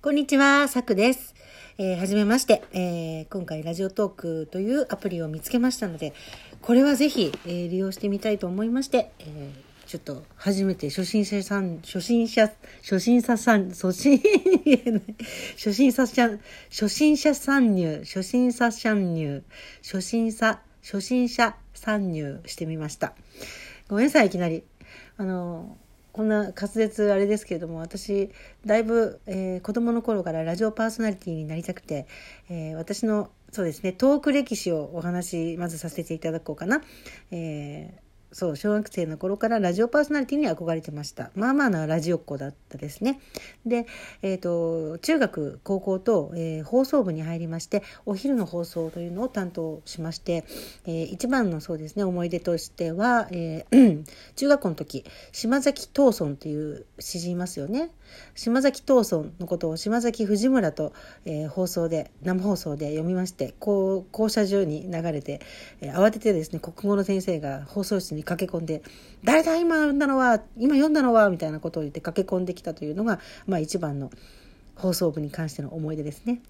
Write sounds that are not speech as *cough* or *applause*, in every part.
こんにちは、さくです。えーはじめまして、えー今回ラジオトークというアプリを見つけましたので、これはぜひ、えー利用してみたいと思いまして、えーちょっと初めて初心者さん、初心者、初心者さん、初心、初心者さん、初心者参入、初心者参入、初心者、初心者参入してみました。ごめんなさい、いきなり。あの、こんな滑舌あれですけれども私だいぶ、えー子供の頃からラジオパーソナリティになりたくて、えー私のそうですねトーク歴史をお話まずさせていただこうかな。えーそう小学生の頃からラジオパーソナリティに憧れてました。まあまあなラジオっ子だったですね。で、えー、と中学高校と、えー放送部に入りましてお昼の放送というのを担当しまして、えー一番のそうですね思い出としては、えー *clears throat* 中学校の時島崎藤村という詩人いますよね。島崎藤村のことを島崎藤村と、えー放送で生放送で読みましてこう校舎中に流れて、えー慌ててですね国語の先生が放送室に駆け込んで「誰だ今読んだのは今読んだのは」みたいなことを言って駆け込んできたというのが、まあ、一番の放送部に関しての思い出ですね。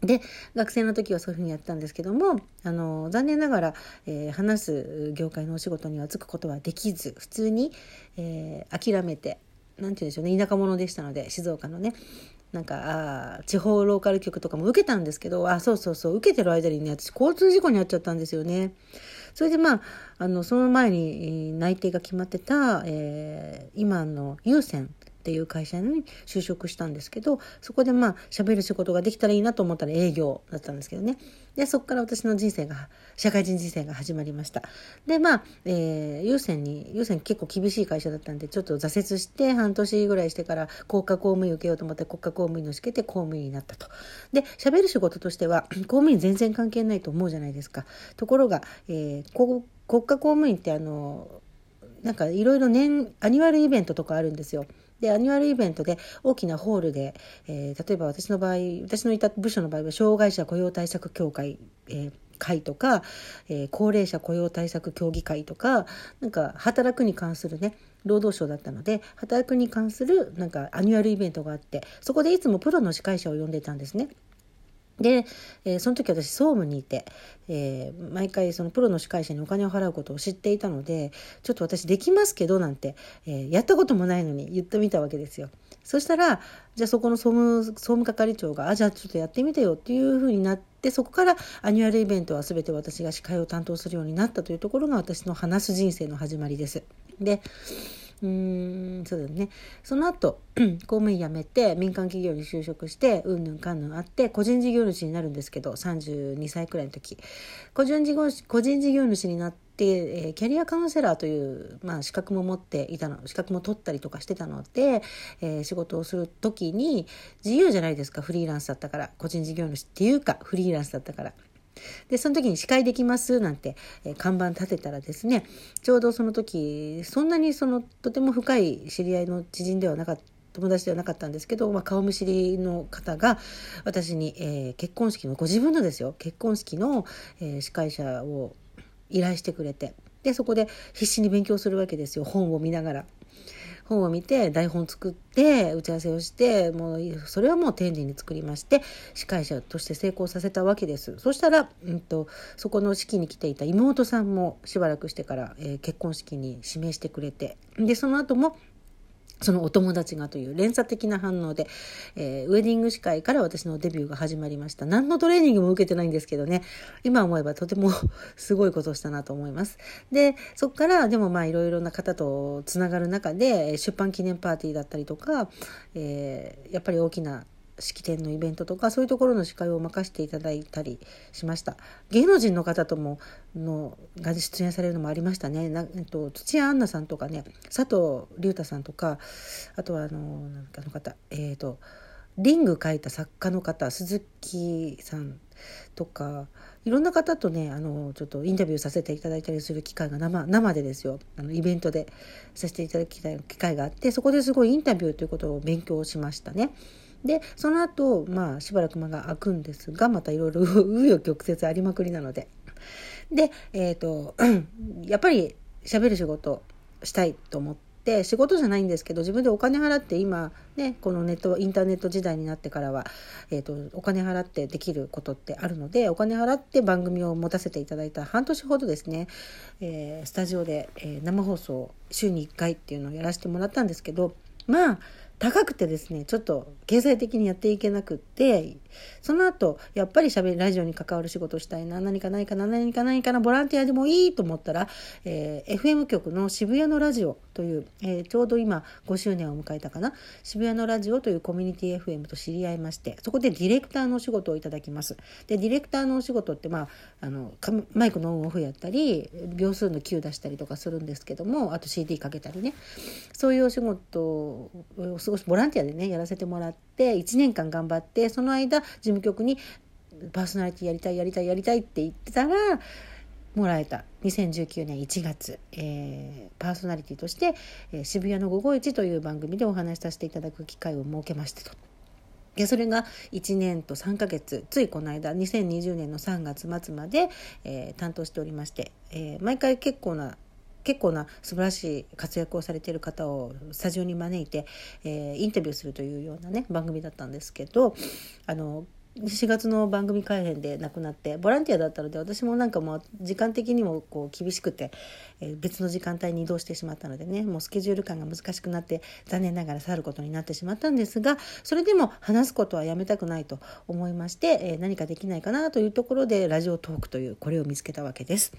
で学生の時はそういうふうにやったんですけどもあの残念ながら、えー話す業界のお仕事には就くことはできず普通に、えー諦めて何て言うんでしょうね田舎者でしたので静岡のねなんかあ地方ローカル局とかも受けたんですけどあそうそうそう受けてる間にね私交通事故に遭っちゃったんですよね。それでまああのその前に内定が決まってた、えー今の優先っていう会社に就職したんですけどそこでまあ喋る仕事ができたらいいなと思ったら営業だったんですけどね。でそこから私の人生が社会人人生が始まりました。でまあ、えー、優先に優先結構厳しい会社だったんでちょっと挫折して半年ぐらいしてから国家公務員受けようと思って国家公務員の試験で公務員になったと。で喋る仕事としては *clears throat* 公務員全然関係ないと思うじゃないですか。ところが、えー国家公務員ってあのなんかいろいろ年 annual event とかあるんですよ。で annual event で大きなホールで、えー例えば私の場合私のいた部署の場合は障害者雇用対策協会、えー会とか、えー高齢者雇用対策協議会とかなんか働くに関するね労働省だったので働くに関するなんか annual event があってそこでいつもプロの司会者を呼んでたんですね。で、えーその時私総務にいて、えー毎回そのプロの司会者にお金を払うことを知っていたのでちょっと私できますけどなんて、えーやったこともないのに言ってみたわけですよ。そしたらじゃあそこの総務総務係長が「あじゃあちょっとやってみてよ」っていうふうになってそこからアニュアルイベントは全て私が司会を担当するようになったというところが私の話す人生の始まりです。でうーんそうだね。その後 *clears throat* 公務員辞めて民間企業に就職してうんぬんかんぬんあって個人事業主になるんですけど32歳くらいの時。個人事業主個人事業主になって、えーキャリアカウンセラーという、まあ、資格も持っていたの資格も取ったりとかしてたので、えー仕事をする時に自由じゃないですかフリーランスだったから。個人事業主っていうかフリーランスだったから。でその時に司会できますなんて、え看板立てたらですねちょうどその時そんなにそのとても深い知り合いの知人ではなかった友達ではなかったんですけど、まあ、顔見知りの方が私に、えー結婚式のご自分のですよ結婚式の、えー司会者を依頼してくれてでそこで必死に勉強するわけですよ本を見ながら。本を見て台本作って打ち合わせをしてもうそれはもう丁寧に作りまして司会者として成功させたわけです。そしたら、うん、とそこの式に来ていた妹さんもしばらくしてから、えー結婚式に指名してくれてでその後もそのお友達がという連鎖的な反応で、えーウェディング司会から私のデビューが始まりました。何のトレーニングも受けてないんですけどね、今思えばとてもすごいことをしたなと思います。で、そこからでもまあいろいろな方とつながる中で、出版記念パーティーだったりとか、えーやっぱり大きな式典のイベントとかそういうところの司会を任せていただいたりしました。芸能人の方とものが出演されるのもありましたね。な、えっと、土屋アンナさんとかね佐藤隆太さんとかあとはあのなんかの方えっ、とリング書いた作家の方鈴木さんとかいろんな方とねあのちょっとインタビューさせていただいたりする機会が生生でですよ。あのイベントでさせていただきたい機会があってそこですごいインタビューということを勉強しましたね。でその後まあしばらく間が空くんですがまたいろいろ *laughs* 紆余曲折ありまくりなので。でえっ、と *clears throat* やっぱり喋る仕事したいと思って仕事じゃないんですけど自分でお金払って今ねこのネットインターネット時代になってからは、えーと、お金払ってできることってあるのでお金払って番組を持たせていただいた半年ほどですね、えー、スタジオで、えー、生放送週に1回っていうのをやらせてもらったんですけどまあ高くてですねちょっと経済的にやっていけなくってその後やっぱりしゃべりラジオに関わる仕事をしたいな何かないかな何かないかなボランティアでもいいと思ったら、えー、FM 局の渋谷のラジオという、えー、ちょうど今5周年を迎えたかな渋谷のラジオというコミュニティ FM と知り合いましてそこでディレクターのお仕事をいただきます。でディレクターのお仕事ってまああのマイクのオンオフやったり秒数の Q 出したりとかするんですけどもあと CD かけたりね。そういうお仕事を少しボランティアでねやらせてもらって1年間頑張ってその間事務局にパーソナリティやりたいやりたいやりたいって言ってたらもらえた。2019年1月、えー、パーソナリティとして、えー、渋谷の午後一という番組でお話しさせていただく機会を設けましてと。でそれが1年と3ヶ月。ついこの間2020年の3月末まで、えー、担当しておりまして、えー、毎回結構な結構な素晴らしい活躍をされている方をスタジオに招いて、えー、インタビューするというようなね番組だったんですけどあの4月の番組改編で亡くなってボランティアだったので私もなんかもう時間的にもこう厳しくて、えー、別の時間帯に移動してしまったのでねもうスケジュール感が難しくなって残念ながら去ることになってしまったんですがそれでも話すことはやめたくないと思いまして、えー、何かできないかなというところでラジオトークというこれを見つけたわけです。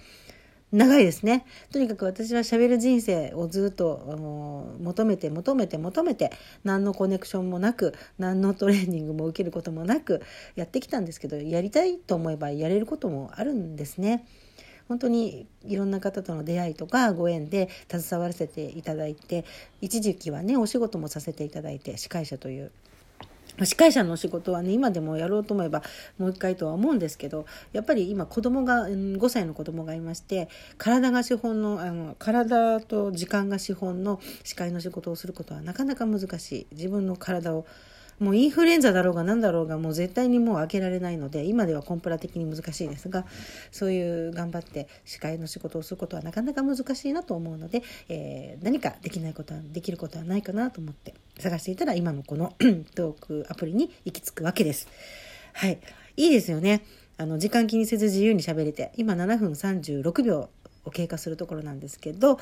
長いですね。とにかく私は喋る人生をずっとあの求めて求めて求めて何のコネクションもなく何のトレーニングも受けることもなくやってきたんですけどやりたいと思えばやれることもあるんですね。本当にいろんな方との出会いとかご縁で携わらせていただいて一時期はねお仕事もさせていただいて司会者という司会者の仕事はね今でもやろうと思えばもう一回とは思うんですけどやっぱり今子供が5歳の子供がいまして体が資本のあの体と時間が資本の司会の仕事をすることはなかなか難しい。自分の体をもうインフルエンザだろうが何だろうがもう絶対にもう開けられないので今ではコンプラ的に難しいですがそういう頑張って司会の仕事をすることはなかなか難しいなと思うので、えー、何かできないことはできることはないかなと思って探していたら今のこの *clears throat* トークアプリに行き着くわけです。はい。いいですよね。あの、時間気にせず自由に喋れて、今7分36秒を経過するところなんですけど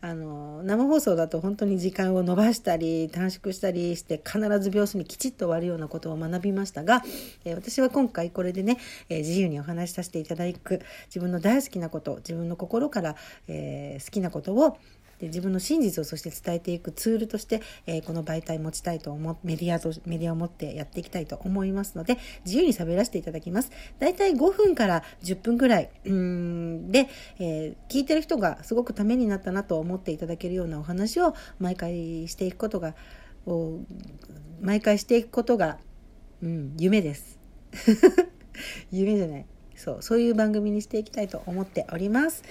あの生放送だと本当に時間を延ばしたり短縮したりして必ず秒数にきちっと終わるようなことを学びましたが、えー、私は今回これでね、えー、自由にお話しさせていただく自分の大好きなこと自分の心から、えー、好きなことをで自分の真実をそして伝えていくツールとして、えー、この媒体持ちたいと思メディアとメディアを持ってやっていきたいと思いますので自由に喋らせていただきます。だいたい5分から10分ぐらいうんで、えー、聞いてる人がすごくためになったなと思っていただけるようなお話を毎回していくことが毎回していくことが、うん、夢です。*laughs* 夢じゃない。そうそういう番組にしていきたいと思っております。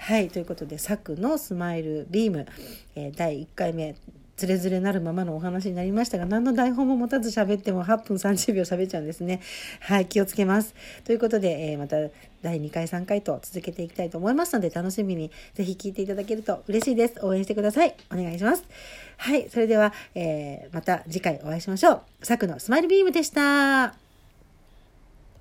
はいということで「サクのスマイルビーム」えー、第1回目つれづれなるままのお話になりましたが、何の台本も持たず喋っても8分30秒喋っちゃうんですね。はい、気をつけます。ということで、えー、また第2回、3回と続けていきたいと思いますので、楽しみにぜひ聞いていただけると嬉しいです。応援してください。お願いします。はい、それでは、えー、また次回お会いしましょう。サクのスマイルビームでした。